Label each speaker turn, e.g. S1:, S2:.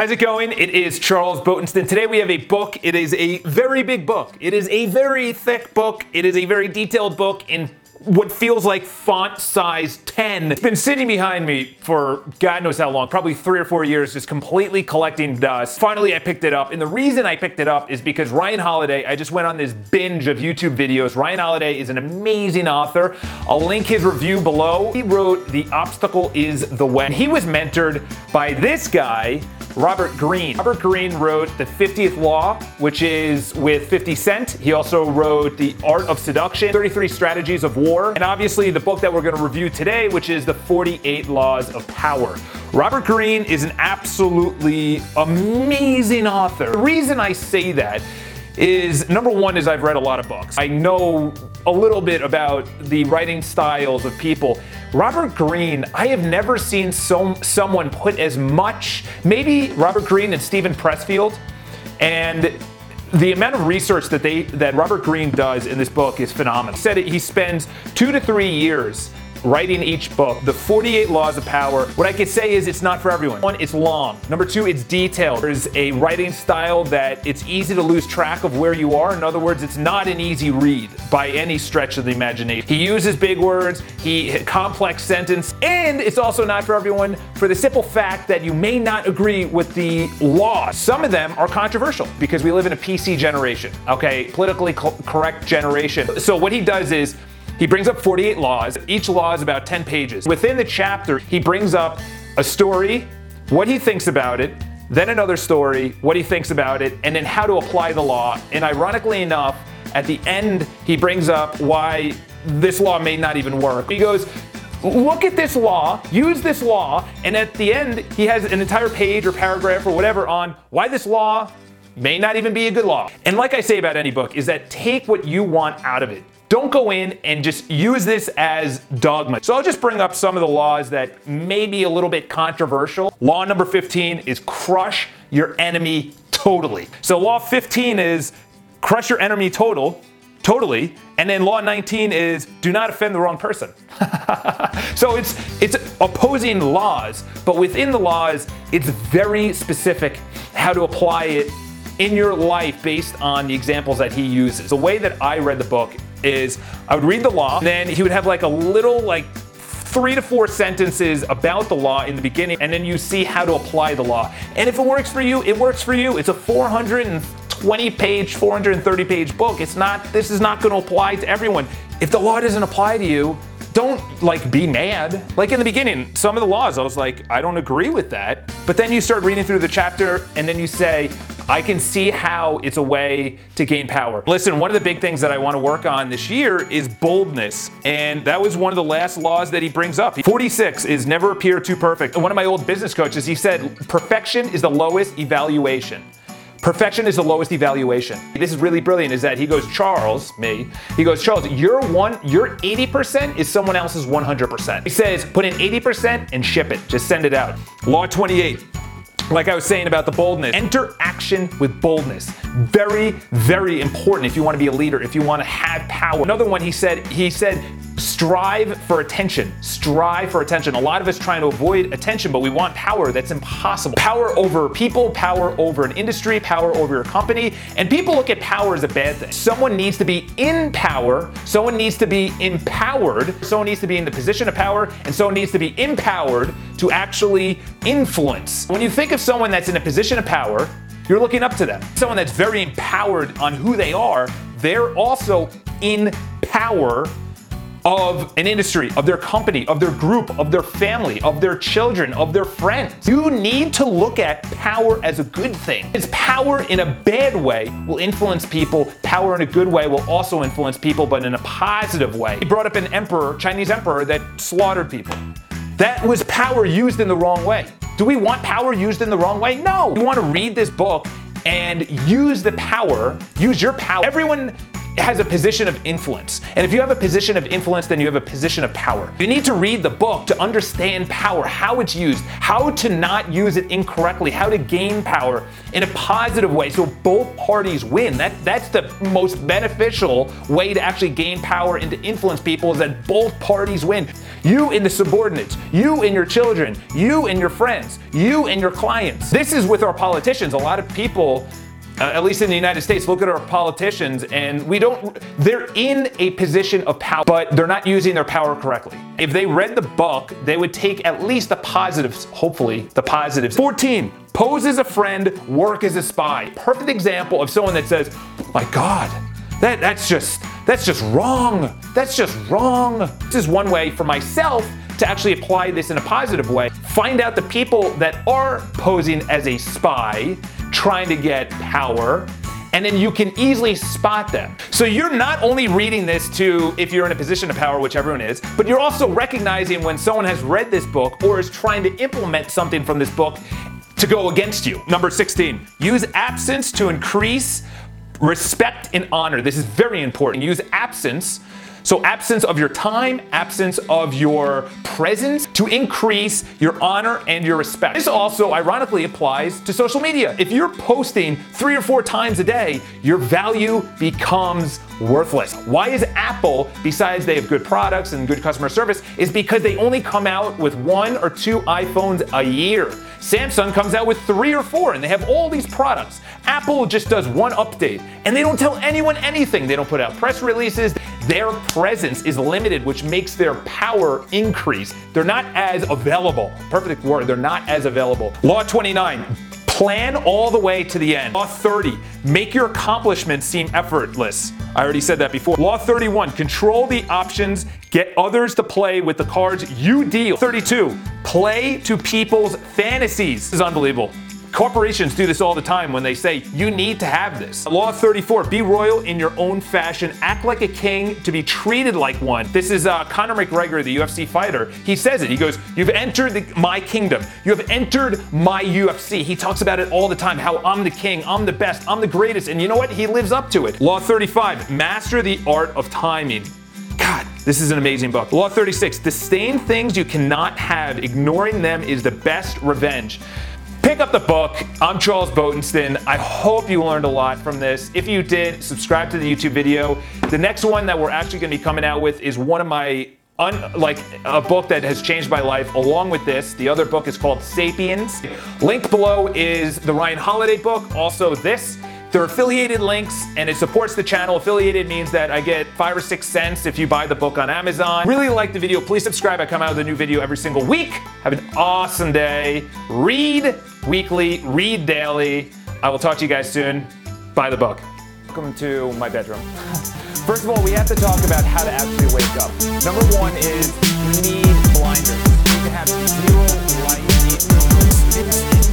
S1: How's it going? It is Charles Botensten. Today we have a book. It is a very big book. It is a very thick book. It is a very detailed book in what feels like font size 10. It's been sitting behind me for God knows how long, probably three or four years, just completely collecting dust. Finally, I picked it up. And the reason I picked it up is because Ryan Holiday, I just went on this binge of YouTube videos. Ryan Holiday is an amazing author. I'll link his review below. He wrote The Obstacle is the Way. He was mentored by this guy Robert Greene. Robert Greene wrote The 50th Law, which is with 50 Cent. He also wrote The Art of Seduction, 33 Strategies of War, and obviously the book that we're going to review today, which is The 48 Laws of Power. Robert Greene is an absolutely amazing author. The reason I say that is number one is I've read a lot of books. I know a little bit about the writing styles of people. Robert Greene, I have never seen so, someone put as much, maybe Robert Greene and Steven Pressfield, and the amount of research that they that Robert Greene does in this book is phenomenal. He said he spends two to three years writing each book, The 48 Laws of Power. What I could say is it's not for everyone. One, it's long. Number two, it's detailed. There's a writing style that it's easy to lose track of where you are. In other words, it's not an easy read by any stretch of the imagination. He uses big words, he complex sentence, and it's also not for everyone for the simple fact that you may not agree with the laws. Some of them are controversial because we live in a PC generation, okay? Politically co- correct generation. So what he does is he brings up 48 laws. Each law is about 10 pages. Within the chapter, he brings up a story, what he thinks about it, then another story, what he thinks about it, and then how to apply the law. And ironically enough, at the end, he brings up why this law may not even work. He goes, Look at this law, use this law, and at the end, he has an entire page or paragraph or whatever on why this law may not even be a good law. And like I say about any book, is that take what you want out of it. Don't go in and just use this as dogma. So I'll just bring up some of the laws that may be a little bit controversial. Law number 15 is crush your enemy totally. So law 15 is crush your enemy total, totally. And then law 19 is do not offend the wrong person. so it's it's opposing laws, but within the laws, it's very specific how to apply it in your life based on the examples that he uses. The way that I read the book is I would read the law, then he would have like a little like three to four sentences about the law in the beginning, and then you see how to apply the law. And if it works for you, it works for you. It's a 420 page, 430 page book. It's not, this is not going to apply to everyone. If the law doesn't apply to you, don't like be mad. Like in the beginning, some of the laws, I was like, I don't agree with that. But then you start reading through the chapter and then you say, I can see how it's a way to gain power. Listen, one of the big things that I want to work on this year is boldness. And that was one of the last laws that he brings up. 46 is never appear too perfect. One of my old business coaches, he said, perfection is the lowest evaluation. Perfection is the lowest evaluation. This is really brilliant is that he goes, Charles, me, he goes, Charles, your one, your 80% is someone else's 100%. He says, put in 80% and ship it. Just send it out. Law 28. Like I was saying about the boldness, enter action with boldness. Very, very important if you want to be a leader, if you want to have power. Another one he said, he said, strive for attention. Strive for attention. A lot of us trying to avoid attention, but we want power. That's impossible. Power over people, power over an industry, power over your company. And people look at power as a bad thing. Someone needs to be in power, someone needs to be empowered, someone needs to be in the position of power, and someone needs to be empowered to actually influence. When you think of someone that's in a position of power, you're looking up to them. Someone that's very empowered on who they are, they're also in power of an industry, of their company, of their group, of their family, of their children, of their friends. You need to look at power as a good thing. It's power in a bad way will influence people. Power in a good way will also influence people, but in a positive way. He brought up an emperor, Chinese emperor, that slaughtered people. That was power used in the wrong way. Do we want power used in the wrong way? No. We want to read this book and use the power, use your power. Everyone has a position of influence. And if you have a position of influence, then you have a position of power. You need to read the book to understand power, how it's used, how to not use it incorrectly, how to gain power in a positive way so both parties win. That, that's the most beneficial way to actually gain power and to influence people is that both parties win. You and the subordinates, you and your children, you and your friends, you and your clients. This is with our politicians. A lot of people Uh, at least in the United States, look at our politicians and we don't, they're in a position of power, but they're not using their power correctly. If they read the book, they would take at least the positives, hopefully, the positives. 14, pose as a friend, work as a spy. Perfect example of someone that says, my God, that, that's just, that's just wrong. That's just wrong. This is one way for myself to actually apply this in a positive way. Find out the people that are posing as a spy trying to get power and then you can easily spot them. So you're not only reading this to if you're in a position of power, which everyone is, but you're also recognizing when someone has read this book or is trying to implement something from this book to go against you. Number 16, use absence to increase respect and honor. This is very important. Use absence so, absence of your time, absence of your presence to increase your honor and your respect. This also ironically applies to social media. If you're posting three or four times a day, your value becomes worthless. Why is Apple, besides they have good products and good customer service, is because they only come out with one or two iPhones a year. Samsung comes out with three or four and they have all these products. Apple just does one update and they don't tell anyone anything. They don't put out press releases. Their presence is limited, which makes their power increase. They're not as available. Perfect word. They're not as available. Law 29 Plan all the way to the end. Law 30, make your accomplishments seem effortless. I already said that before. Law 31, control the options, get others to play with the cards you deal. 32, play to people's fantasies. This is unbelievable. Corporations do this all the time when they say, you need to have this. Law 34, be royal in your own fashion. Act like a king to be treated like one. This is uh, Conor McGregor, the UFC fighter. He says it. He goes, You've entered the, my kingdom. You have entered my UFC. He talks about it all the time how I'm the king, I'm the best, I'm the greatest. And you know what? He lives up to it. Law 35, master the art of timing. God, this is an amazing book. Law 36, disdain things you cannot have. Ignoring them is the best revenge. Pick up the book. I'm Charles Botensten. I hope you learned a lot from this. If you did, subscribe to the YouTube video. The next one that we're actually going to be coming out with is one of my Un, like a book that has changed my life along with this. The other book is called Sapiens. Link below is the Ryan Holiday book, also this. They're affiliated links and it supports the channel. Affiliated means that I get five or six cents if you buy the book on Amazon. Really like the video. Please subscribe. I come out with a new video every single week. Have an awesome day. Read weekly, read daily. I will talk to you guys soon. Buy the book. Welcome to my bedroom. First of all, we have to talk about how to actually wake up. Number one is you need blinders. You need to have zero light.